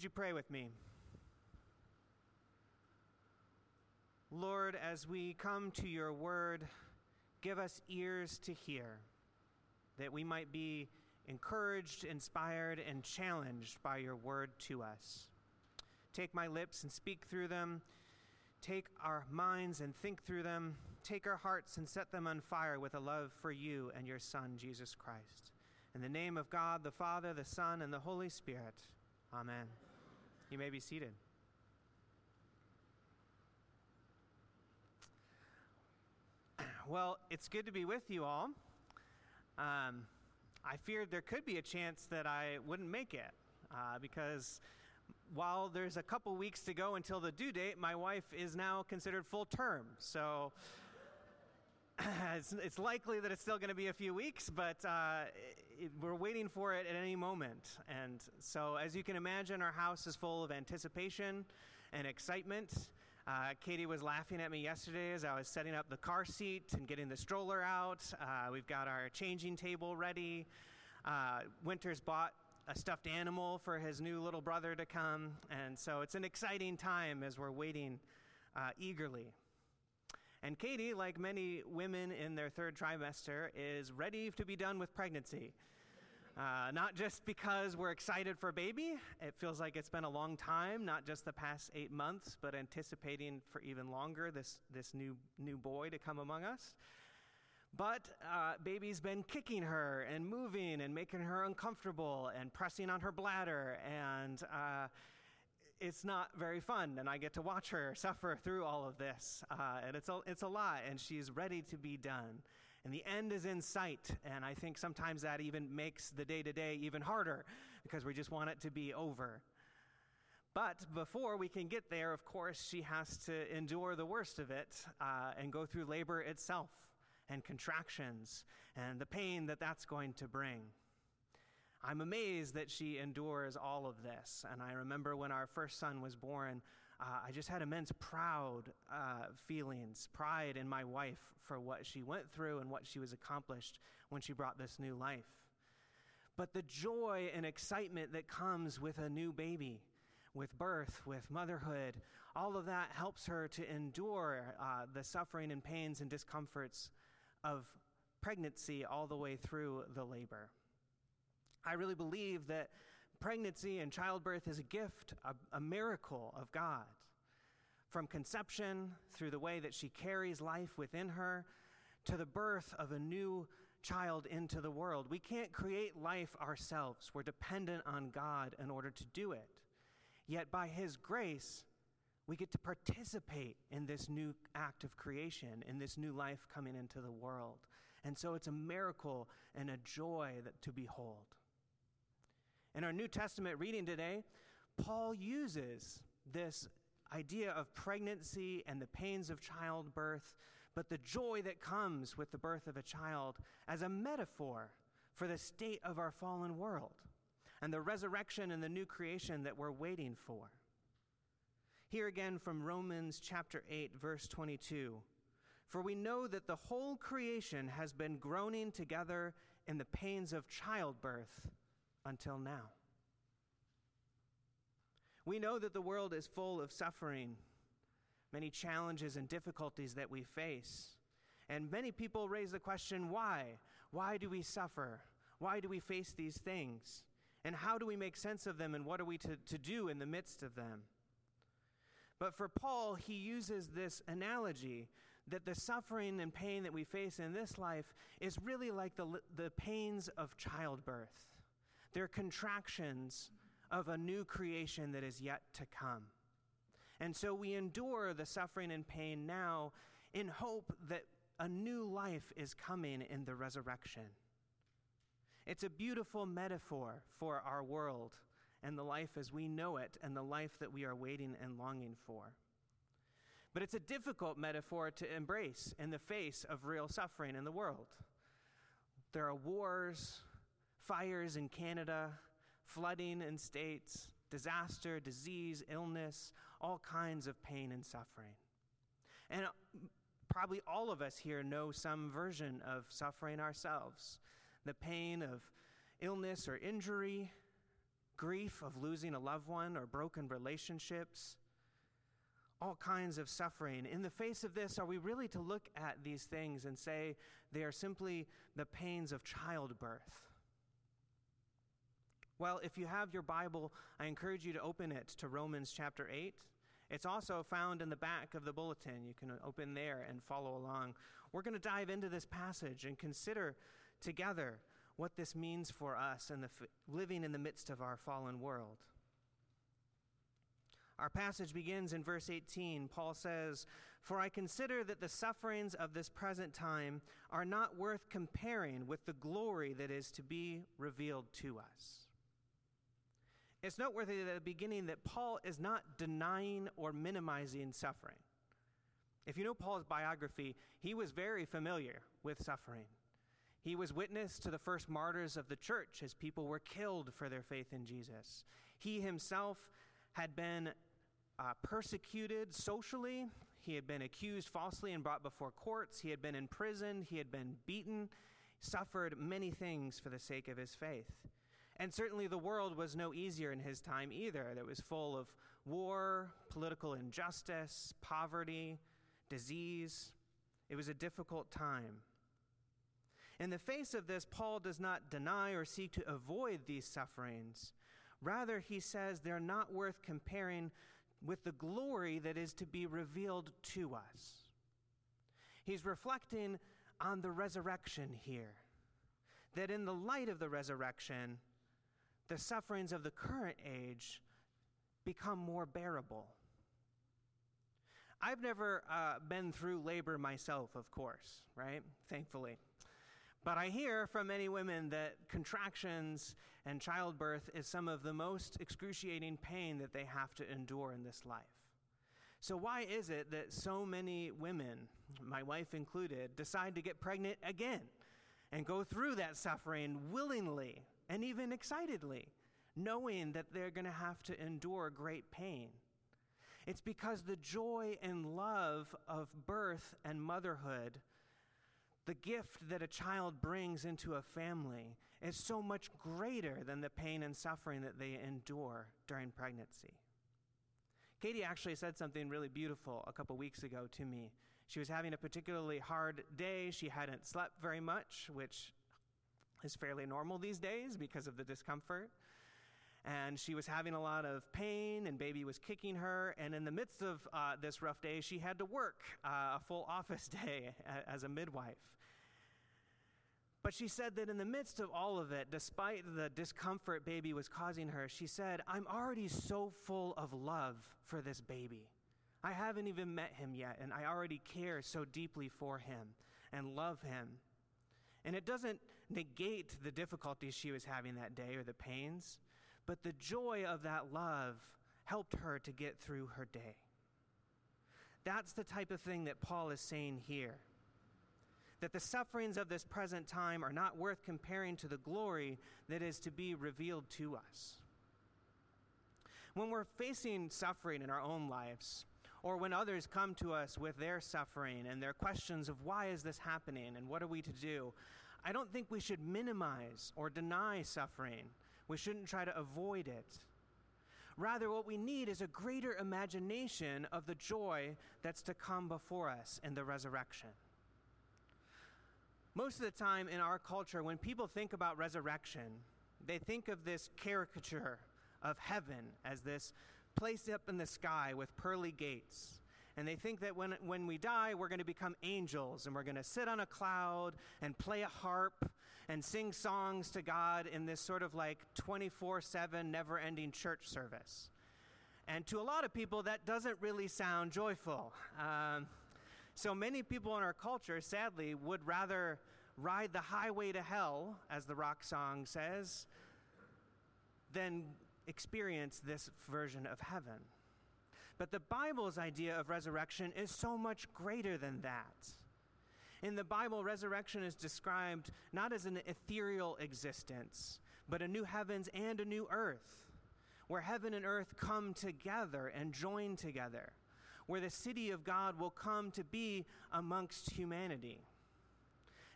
Would you pray with me? Lord, as we come to your word, give us ears to hear, that we might be encouraged, inspired, and challenged by your word to us. Take my lips and speak through them. Take our minds and think through them. Take our hearts and set them on fire with a love for you and your Son, Jesus Christ. In the name of God, the Father, the Son, and the Holy Spirit. Amen. You may be seated. Well, it's good to be with you all. Um, I feared there could be a chance that I wouldn't make it uh, because while there's a couple weeks to go until the due date, my wife is now considered full term. So it's, it's, likely that it's still going to be a few weeks, but uh, it, we're waiting for it at any moment. And so, as you can imagine, our house is full of anticipation and excitement. Uh, Katie was laughing at me yesterday as I was setting up the car seat and getting the stroller out. Uh, we've got our changing table ready. Uh, Winter's bought a stuffed animal for his new little brother to come. And so it's an exciting time as we're waiting uh, eagerly. And Katie, like many women in their third trimester, is ready to be done with pregnancy. Uh, not just because we're excited for a baby, it feels like it's been a long time, not just the past eight months, but anticipating for even longer this, this new, new boy to come among us. But uh, baby's been kicking her and moving and making her uncomfortable and pressing on her bladder. And uh, it's not very fun, and I get to watch her suffer through all of this. Uh, and it's a, it's a lot, and she's ready to be done. And the end is in sight, and I think sometimes that even makes the day to day even harder because we just want it to be over. But before we can get there, of course, she has to endure the worst of it uh, and go through labor itself and contractions and the pain that that's going to bring. I'm amazed that she endures all of this. And I remember when our first son was born, uh, I just had immense proud uh, feelings, pride in my wife for what she went through and what she was accomplished when she brought this new life. But the joy and excitement that comes with a new baby, with birth, with motherhood, all of that helps her to endure uh, the suffering and pains and discomforts of pregnancy all the way through the labor. I really believe that pregnancy and childbirth is a gift, a, a, miracle of God. From conception through the way that she carries life within her to the birth of a new child into the world. We can't create life ourselves, we're dependent on God in order to do it. Yet, by His grace, we get to participate in this new act of creation, in this new life coming into the world. And so it's a miracle and a joy that, to behold. In our New Testament reading today, Paul uses this idea of pregnancy and the pains of childbirth, but the joy that comes with the birth of a child as a metaphor for the state of our fallen world and the resurrection and the new creation that we're waiting for. Here again from Romans chapter 8, verse 22. For we know that the whole creation has been groaning together in the pains of childbirth until now. We know that the world is full of suffering, many challenges and difficulties that we face. And many people raise the question why? Why do we suffer? Why do we face these things? And how do we make sense of them? And what are we to, to do in the midst of them? But for Paul, he uses this analogy that the suffering and pain that we face in this life is really like the, the pains of childbirth. They're contractions of a new creation that is yet to come. And so we endure the suffering and pain now in hope that a new life is coming in the resurrection. It's a beautiful metaphor for our world and the life as we know it and the life that we are waiting and longing for. But it's a difficult metaphor to embrace in the face of real suffering in the world. There are wars, fires in Canada, flooding in states, disaster, disease, illness, all kinds of pain and suffering. And uh, probably all of us here know some version of suffering ourselves the pain of illness or injury, grief of losing a loved one or broken relationships, all kinds of suffering. In the face of this, are we really to look at these things and say they are simply the pains of childbirth? Well, if you have your Bible, I encourage you to open it to Romans chapter 8. It's also found in the back of the bulletin. You can open there and follow along. We're going to dive into this passage and consider together what this means for us and f- living in the midst of our fallen world. Our passage begins in verse 18. Paul says, For I consider that the sufferings of this present time are not worth comparing with the glory that is to be revealed to us. It's noteworthy at the beginning that Paul is not denying or minimizing suffering. If you know Paul's biography, he was very familiar with suffering. He was witness to the first martyrs of the church as people were killed for their faith in Jesus. He himself had been uh, persecuted socially. He had been accused falsely and brought before courts. He had been imprisoned. He had been beaten, suffered many things for the sake of his faith. And certainly the world was no easier in his time either. It was full of war, political injustice, poverty, disease. It was a difficult time. In the face of this, Paul does not deny or seek to avoid these sufferings. Rather, he says they're not worth comparing with the glory that is to be revealed to us. He's reflecting on the resurrection here. That in the light of the resurrection, the sufferings of the current age become more bearable. I've never uh, been through labor myself, of course, right? Thankfully. But I hear from many women that contractions and childbirth is some of the most excruciating pain that they have to endure in this life. So, why is it that so many women, my wife included, decide to get pregnant again and go through that suffering willingly and even excitedly, knowing that they're going to have to endure great pain. It's because the joy and love of birth and motherhood, the gift that a child brings into a family, is so much greater than the pain and suffering that they endure during pregnancy. Katie actually said something really beautiful a couple weeks ago to me. She was having a particularly hard day. She hadn't slept very much, which is fairly normal these days because of the discomfort. And she was having a lot of pain, and baby was kicking her. And in the midst of uh, this rough day, she had to work uh, a full office day as a midwife. But she said that in the midst of all of it, despite the discomfort baby was causing her, she said, I'm already so full of love for this baby. I haven't even met him yet, and I already care so deeply for him and love him. And it doesn't negate the difficulties she was having that day or the pains, but the joy of that love helped her to get through her day. That's the type of thing that Paul is saying here. That the sufferings of this present time are not worth comparing to the glory that is to be revealed to us. When we're facing suffering in our own lives, or when others come to us with their suffering and their questions of why is this happening and what are we to do, I don't think we should minimize or deny suffering. We shouldn't try to avoid it. Rather, what we need is a greater imagination of the joy that's to come before us in the resurrection. Most of the time in our culture, when people think about resurrection, they think of this caricature of heaven as this place up in the sky with pearly gates and they think that when, when we die, we're going to become angels and we're going to sit on a cloud and play a harp and sing songs to God in this sort of like 24 7 never ending church service. And to a lot of people, that doesn't really sound joyful. Um, so many people in our culture, sadly, would rather ride the highway to hell, as the rock song says, than experience this version of heaven. But the Bible's idea of resurrection is so much greater than that. In the Bible, resurrection is described not as an ethereal existence, but a new heavens and a new earth, where heaven and earth come together and join together, where the city of God will come to be amongst humanity.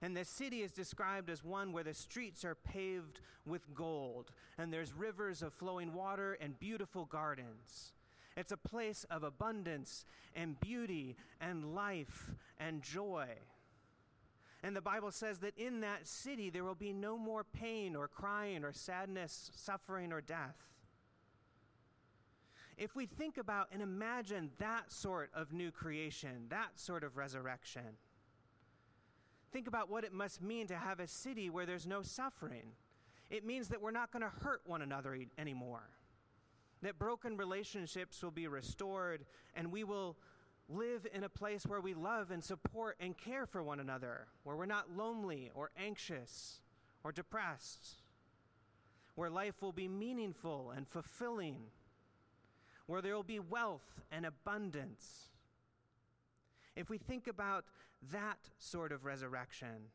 And the city is described as one where the streets are paved with gold, and there's rivers of flowing water and beautiful gardens. It's a place of abundance and beauty and life and joy. And the Bible says that in that city there will be no more pain or crying or sadness, suffering or death. If we think about and imagine that sort of new creation, that sort of resurrection, think about what it must mean to have a city where there's no suffering. It means that we're not going to hurt one another anymore that broken relationships will be restored, and we will live in a place where we love and support and care for one another, where we're not lonely or anxious or depressed, where life will be meaningful and fulfilling, where there will be wealth and abundance. If we think about that sort of resurrection,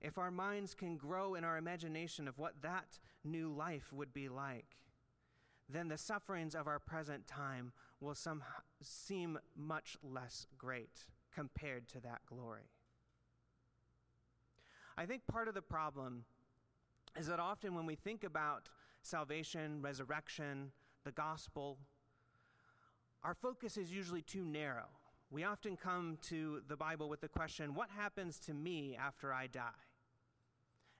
if our minds can grow in our imagination of what that new life would be like, then the sufferings of our present time will some, seem much less great compared to that glory. I think part of the problem is that often when we think about salvation, resurrection, the gospel, our focus is usually too narrow. We often come to the Bible with the question, What happens to me after I die?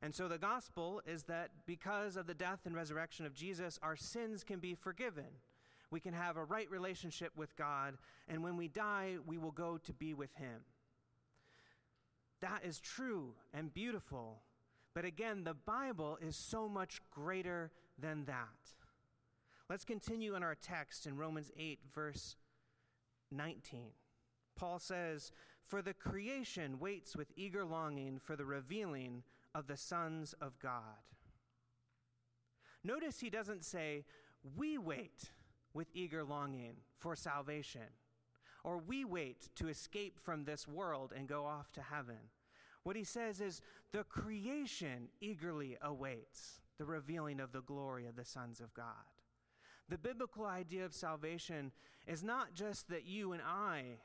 And so the gospel is that because of the death and resurrection of Jesus, our sins can be forgiven. We can have a right relationship with God, and when we die, we will go to be with Him. That is true and beautiful. But again, the Bible is so much greater than that. Let's continue in our text in Romans 8, verse 19. Paul says, For the creation waits with eager longing for the revealing of the sons of God. Notice he doesn't say, We wait with eager longing for salvation, or we wait to escape from this world and go off to heaven. What he says is, The creation eagerly awaits the revealing of the glory of the sons of God. The biblical idea of salvation is not just that you and I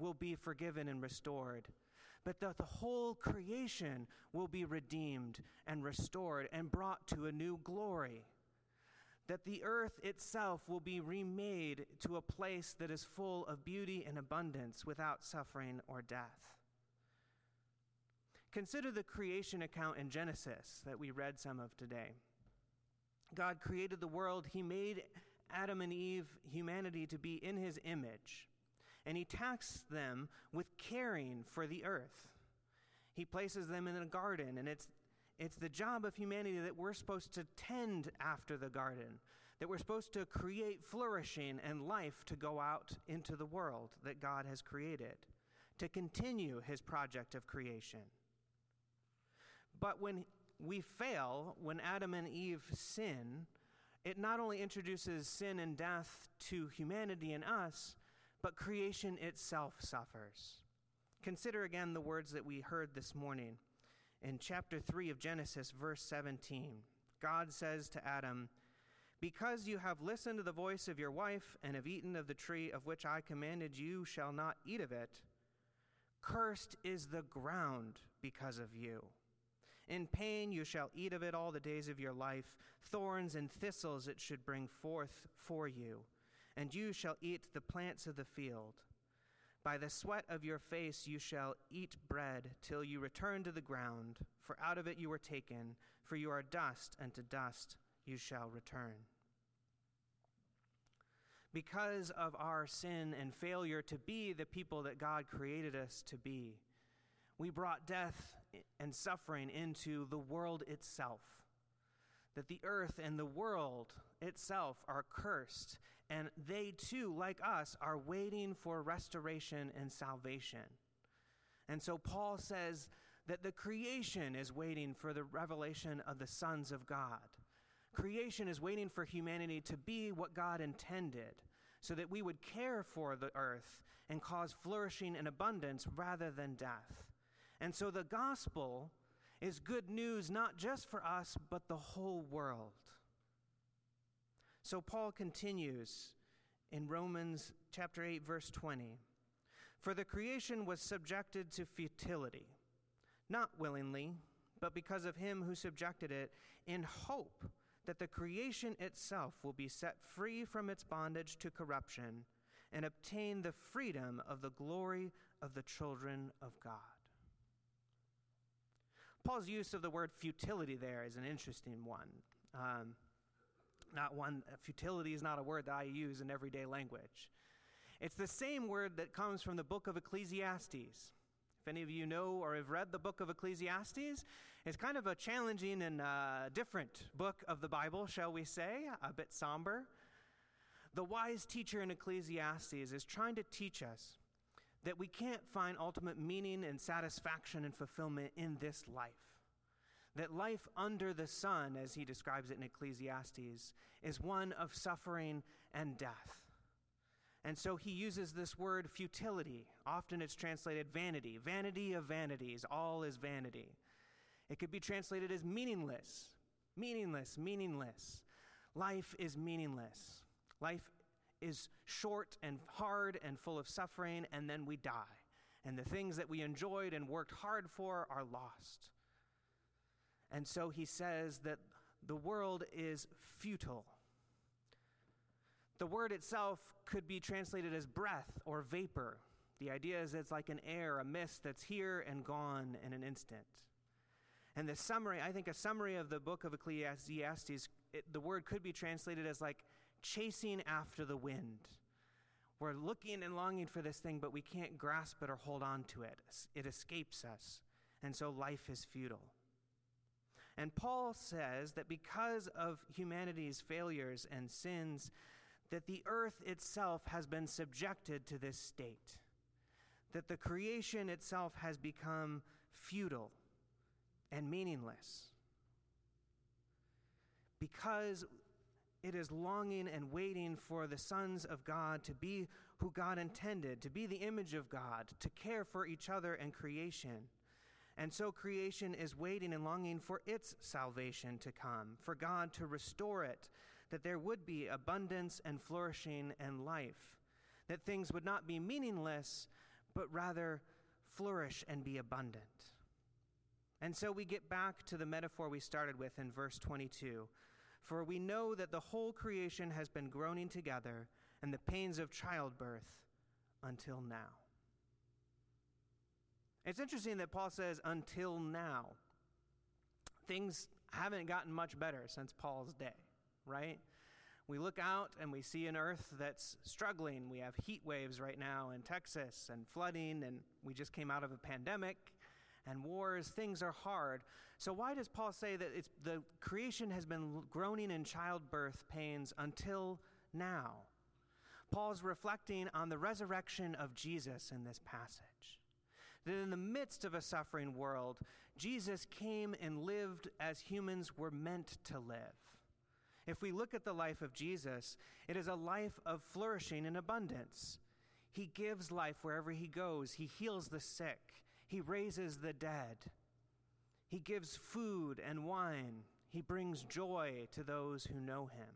will be forgiven and restored but that the whole creation will be redeemed and restored and brought to a new glory. That the earth itself will be remade to a place that is full of beauty and abundance without suffering or death. Consider the creation account in Genesis that we read some of today. God created the world, He made Adam and Eve, humanity, to be in His image and he tasks them with caring for the earth. He places them in a garden, and it's, it's the job of humanity that we're supposed to tend after the garden, that we're supposed to create flourishing and life to go out into the world that God has created, to continue his project of creation. But when we fail, when Adam and Eve sin, it not only introduces sin and death to humanity and us, but creation itself suffers. Consider again the words that we heard this morning. In chapter 3 of Genesis, verse 17, God says to Adam, Because you have listened to the voice of your wife and have eaten of the tree of which I commanded you shall not eat of it, cursed is the ground because of you. In pain you shall eat of it all the days of your life. Thorns and thistles it should bring forth for you and you shall eat the plants of the field. By the sweat of your face you shall eat bread till you return to the ground, for out of it you were taken, for you are dust, and to dust you shall return. Because of our sin and failure to be the people that God created us to be, we brought death and suffering into the world itself. That the earth and the world itself are cursed and they too, like us, are waiting for restoration and salvation. And so Paul says that the creation is waiting for the revelation of the sons of God. Creation is waiting for humanity to be what God intended, so that we would care for the earth and cause flourishing and abundance rather than death. And so the gospel is good news not just for us, but the whole world. So Paul continues in Romans chapter 8 verse 20. For the creation was subjected to futility, not willingly, but because of him who subjected it, in hope that the creation itself will be set free from its bondage to corruption and obtain the freedom of the glory of the children of God. Paul's use of the word futility there is an interesting one. Um, not one, futility is not a word that I use in everyday language. It's the same word that comes from the book of Ecclesiastes. If any of you know or have read the book of Ecclesiastes, it's kind of a challenging and uh, different book of the Bible, shall we say, a bit somber. The wise teacher in Ecclesiastes is trying to teach us that we can't find ultimate meaning and satisfaction and fulfillment in this life. That life under the sun, as he describes it in Ecclesiastes, is one of suffering and death. And so he uses this word futility. Often it's translated vanity. Vanity of vanities. All is vanity. It could be translated as meaningless. Meaningless, meaningless. Life is meaningless. Life is short and hard and full of suffering, and then we die. And the things that we enjoyed and worked hard for are lost. And so he says that the world is futile. The word itself could be translated as breath or vapor. The idea is it's like an air, a mist that's here and gone in an instant. And the summary, I think a summary of the book of Ecclesiastes, it, the word could be translated as like chasing after the wind. We're looking and longing for this thing, but we can't grasp it or hold on to it. It escapes us. And so life is futile. And Paul says that because of humanity's failures and sins, that the earth itself has been subjected to this state, that the creation itself has become futile and meaningless. Because it is longing and waiting for the sons of God to be who God intended, to be the image of God, to care for each other and creation. And so creation is waiting and longing for its salvation to come, for God to restore it, that there would be abundance and flourishing and life, that things would not be meaningless, but rather flourish and be abundant. And so we get back to the metaphor we started with in verse 22. For we know that the whole creation has been groaning together and the pains of childbirth until now. It's interesting that Paul says, until now. Things haven't gotten much better since Paul's day right? We look out and we see an earth that's struggling. We have heat waves right now in Texas and flooding, and we just came out of a pandemic and wars. Things are hard. So, why does Paul say that it's, the creation has been groaning in childbirth pains until now? Paul's reflecting on the resurrection of Jesus in this passage. That in the midst of a suffering world, Jesus came and lived as humans were meant to live. If we look at the life of Jesus, it is a life of flourishing and abundance. He gives life wherever he goes, he heals the sick, he raises the dead, he gives food and wine, he brings joy to those who know him.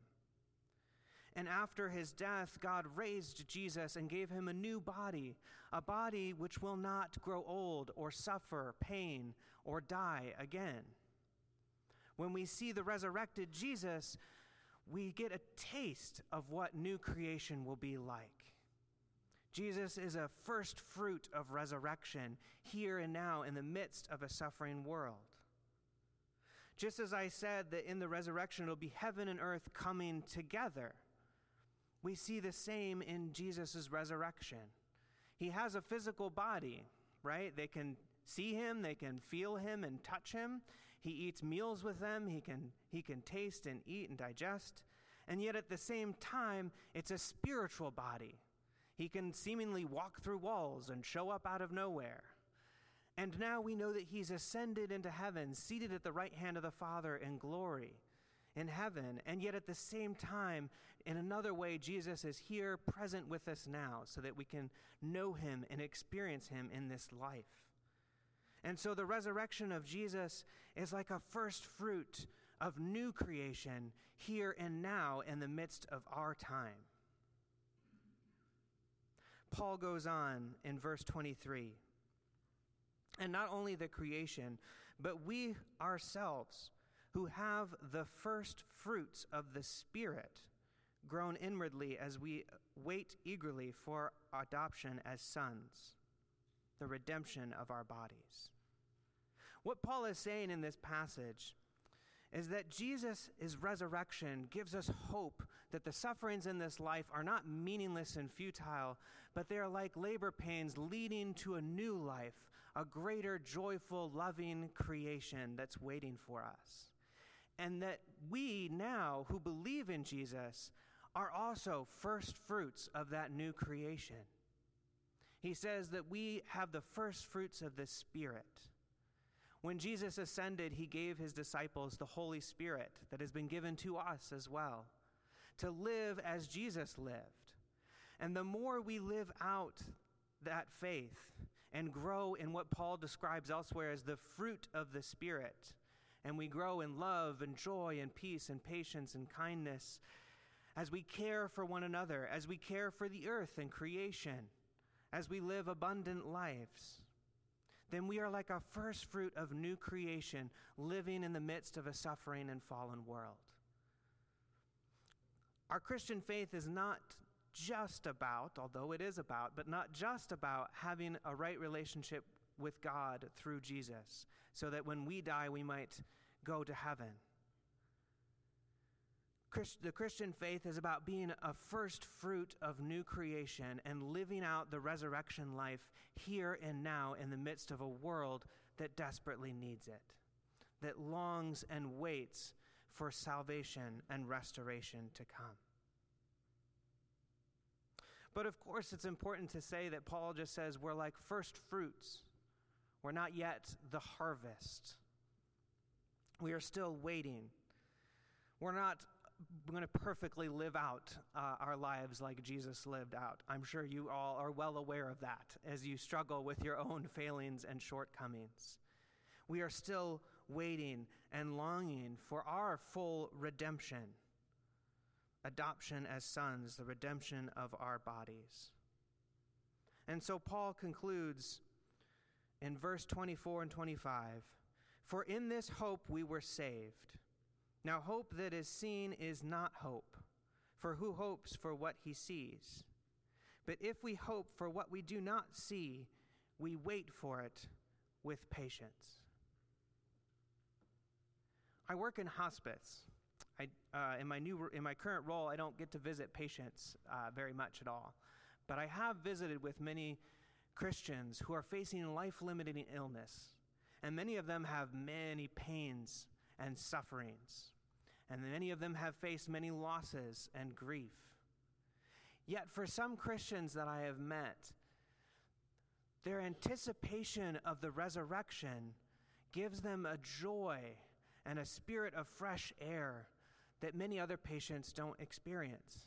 And after his death, God raised Jesus and gave him a new body, a body which will not grow old or suffer pain or die again. When we see the resurrected Jesus, we get a taste of what new creation will be like. Jesus is a first fruit of resurrection here and now in the midst of a suffering world. Just as I said that in the resurrection it'll be heaven and earth coming together, we see the same in Jesus' resurrection. He has a physical body, right? They can see him, they can feel him and touch him. He eats meals with them, he can, he can taste and eat and digest. And yet, at the same time, it's a spiritual body. He can seemingly walk through walls and show up out of nowhere. And now we know that he's ascended into heaven, seated at the right hand of the Father in glory in heaven. And yet, at the same time, in another way, Jesus is here present with us now so that we can know him and experience him in this life. And so the resurrection of Jesus is like a first fruit of new creation here and now in the midst of our time. Paul goes on in verse 23 And not only the creation, but we ourselves who have the first fruits of the Spirit groan inwardly as we wait eagerly for adoption as sons, the redemption of our bodies. What Paul is saying in this passage is that Jesus' resurrection gives us hope that the sufferings in this life are not meaningless and futile, but they are like labor pains leading to a new life, a greater, joyful, loving creation that's waiting for us. And that we now, who believe in Jesus, are also first fruits of that new creation. He says that we have the first fruits of the Spirit. When Jesus ascended, he gave his disciples the Holy Spirit that has been given to us as well, to live as Jesus lived. And the more we live out that faith and grow in what Paul describes elsewhere as the fruit of the Spirit, and we grow in love and joy and peace and patience and kindness, as we care for one another, as we care for the earth and creation, as we live abundant lives, then we are like a first fruit of new creation living in the midst of a suffering and fallen world. Our Christian faith is not just about, although it is about, but not just about having a right relationship with God through Jesus, so that when we die, we might go to heaven. Christ, the Christian faith is about being a first fruit of new creation and living out the resurrection life here and now in the midst of a world that desperately needs it, that longs and waits for salvation and restoration to come. But of course, it's important to say that Paul just says we're like first fruits. We're not yet the harvest. We are still waiting. We're not going to perfectly live out uh, our lives like Jesus lived out. I'm sure you all are well aware of that as you struggle with your own failings and shortcomings. We are still waiting and longing for our full redemption, adoption as sons, the redemption of our bodies. And so Paul concludes in verse 24 and 25 For in this hope we were saved. Now, hope that is seen is not hope, for who hopes for what he sees? But if we hope for what we do not see, we wait for it with patience. I work in hospice. I, uh, in, my new, in my current role, I don't get to visit patients uh, very much at all. But I have visited with many Christians who are facing life limiting illness. And many of them have many pains and sufferings. And many of them have faced many losses and grief. Yet, for some Christians that I have met, their anticipation of the resurrection gives them a joy and a spirit of fresh air that many other patients don't experience.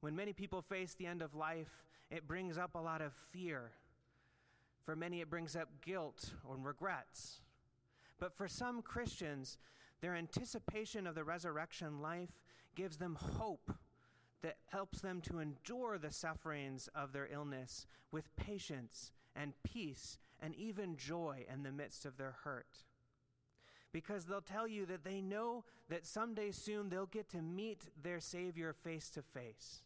When many people face the end of life, it brings up a lot of fear. For many, it brings up guilt or regrets. But for some Christians, their anticipation of the resurrection life gives them hope that helps them to endure the sufferings of their illness with patience and peace and even joy in the midst of their hurt. Because they'll tell you that they know that someday soon they'll get to meet their Savior face to face.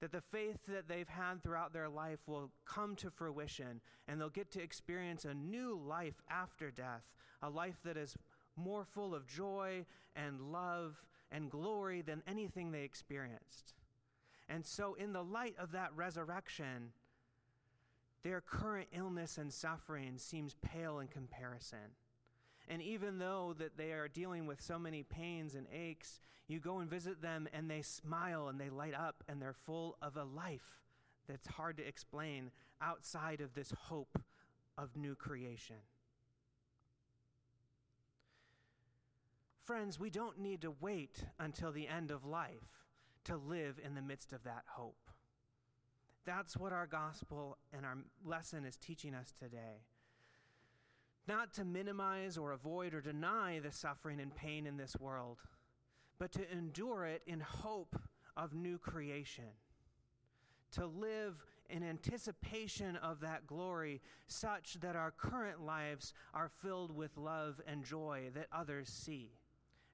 That the faith that they've had throughout their life will come to fruition and they'll get to experience a new life after death, a life that is more full of joy and love and glory than anything they experienced. And so, in the light of that resurrection, their current illness and suffering seems pale in comparison. And even though that they are dealing with so many pains and aches, you go and visit them and they smile and they light up and they're full of a life that's hard to explain outside of this hope of new creation. Friends, we don't need to wait until the end of life to live in the midst of that hope. That's what our gospel and our lesson is teaching us today. Not to minimize or avoid or deny the suffering and pain in this world, but to endure it in hope of new creation. to live in anticipation of that glory, such that our current lives are filled with love and joy that others see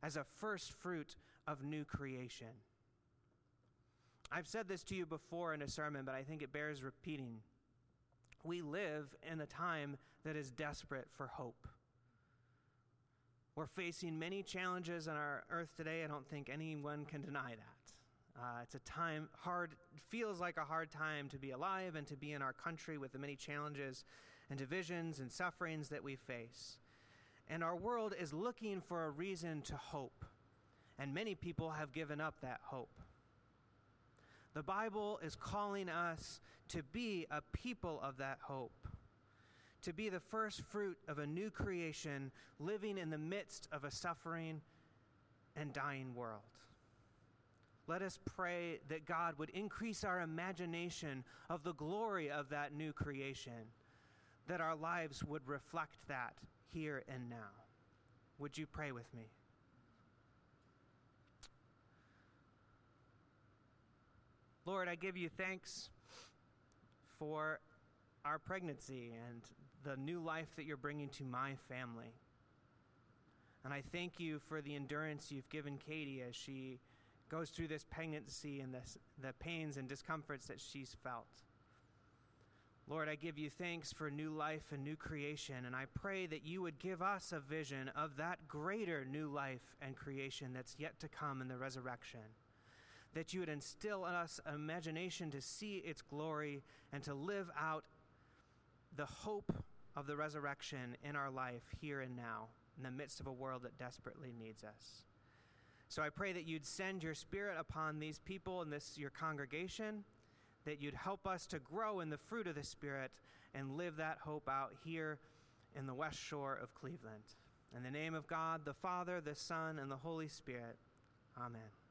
as a first fruit of new creation. I've said this to you before in a sermon, but I think it bears repeating. We live in a time that is desperate for hope. We're facing many challenges on our earth today. I don't think anyone can deny that. Uh, it's a time hard, feels like a hard time to be alive and to be in our country with the many challenges and divisions and sufferings that we face. And our world is looking for a reason to hope. And many people have given up that hope. The Bible is calling us to be a people of that hope, to be the first fruit of a new creation living in the midst of a suffering and dying world. Let us pray that God would increase our imagination of the glory of that new creation, that our lives would reflect that here and now. Would you pray with me? Lord, I give you thanks for our pregnancy and the new life that you're bringing to my family. And I thank you for the endurance you've given Katie as she goes through this pregnancy and this, the pains and discomforts that she's felt. Lord, I give you thanks for new life and new creation, and I pray that you would give us a vision of that greater new life and creation that's yet to come in the resurrection that you would instill in us imagination to see its glory and to live out the hope of the resurrection in our life here and now in the midst of a world that desperately needs us. So I pray that you'd send your spirit upon these people and this your congregation, that you'd help us to grow in the fruit of the spirit and live that hope out here in the west shore of Cleveland. In the name of God, the Father, the Son, and the Holy Spirit. Amen.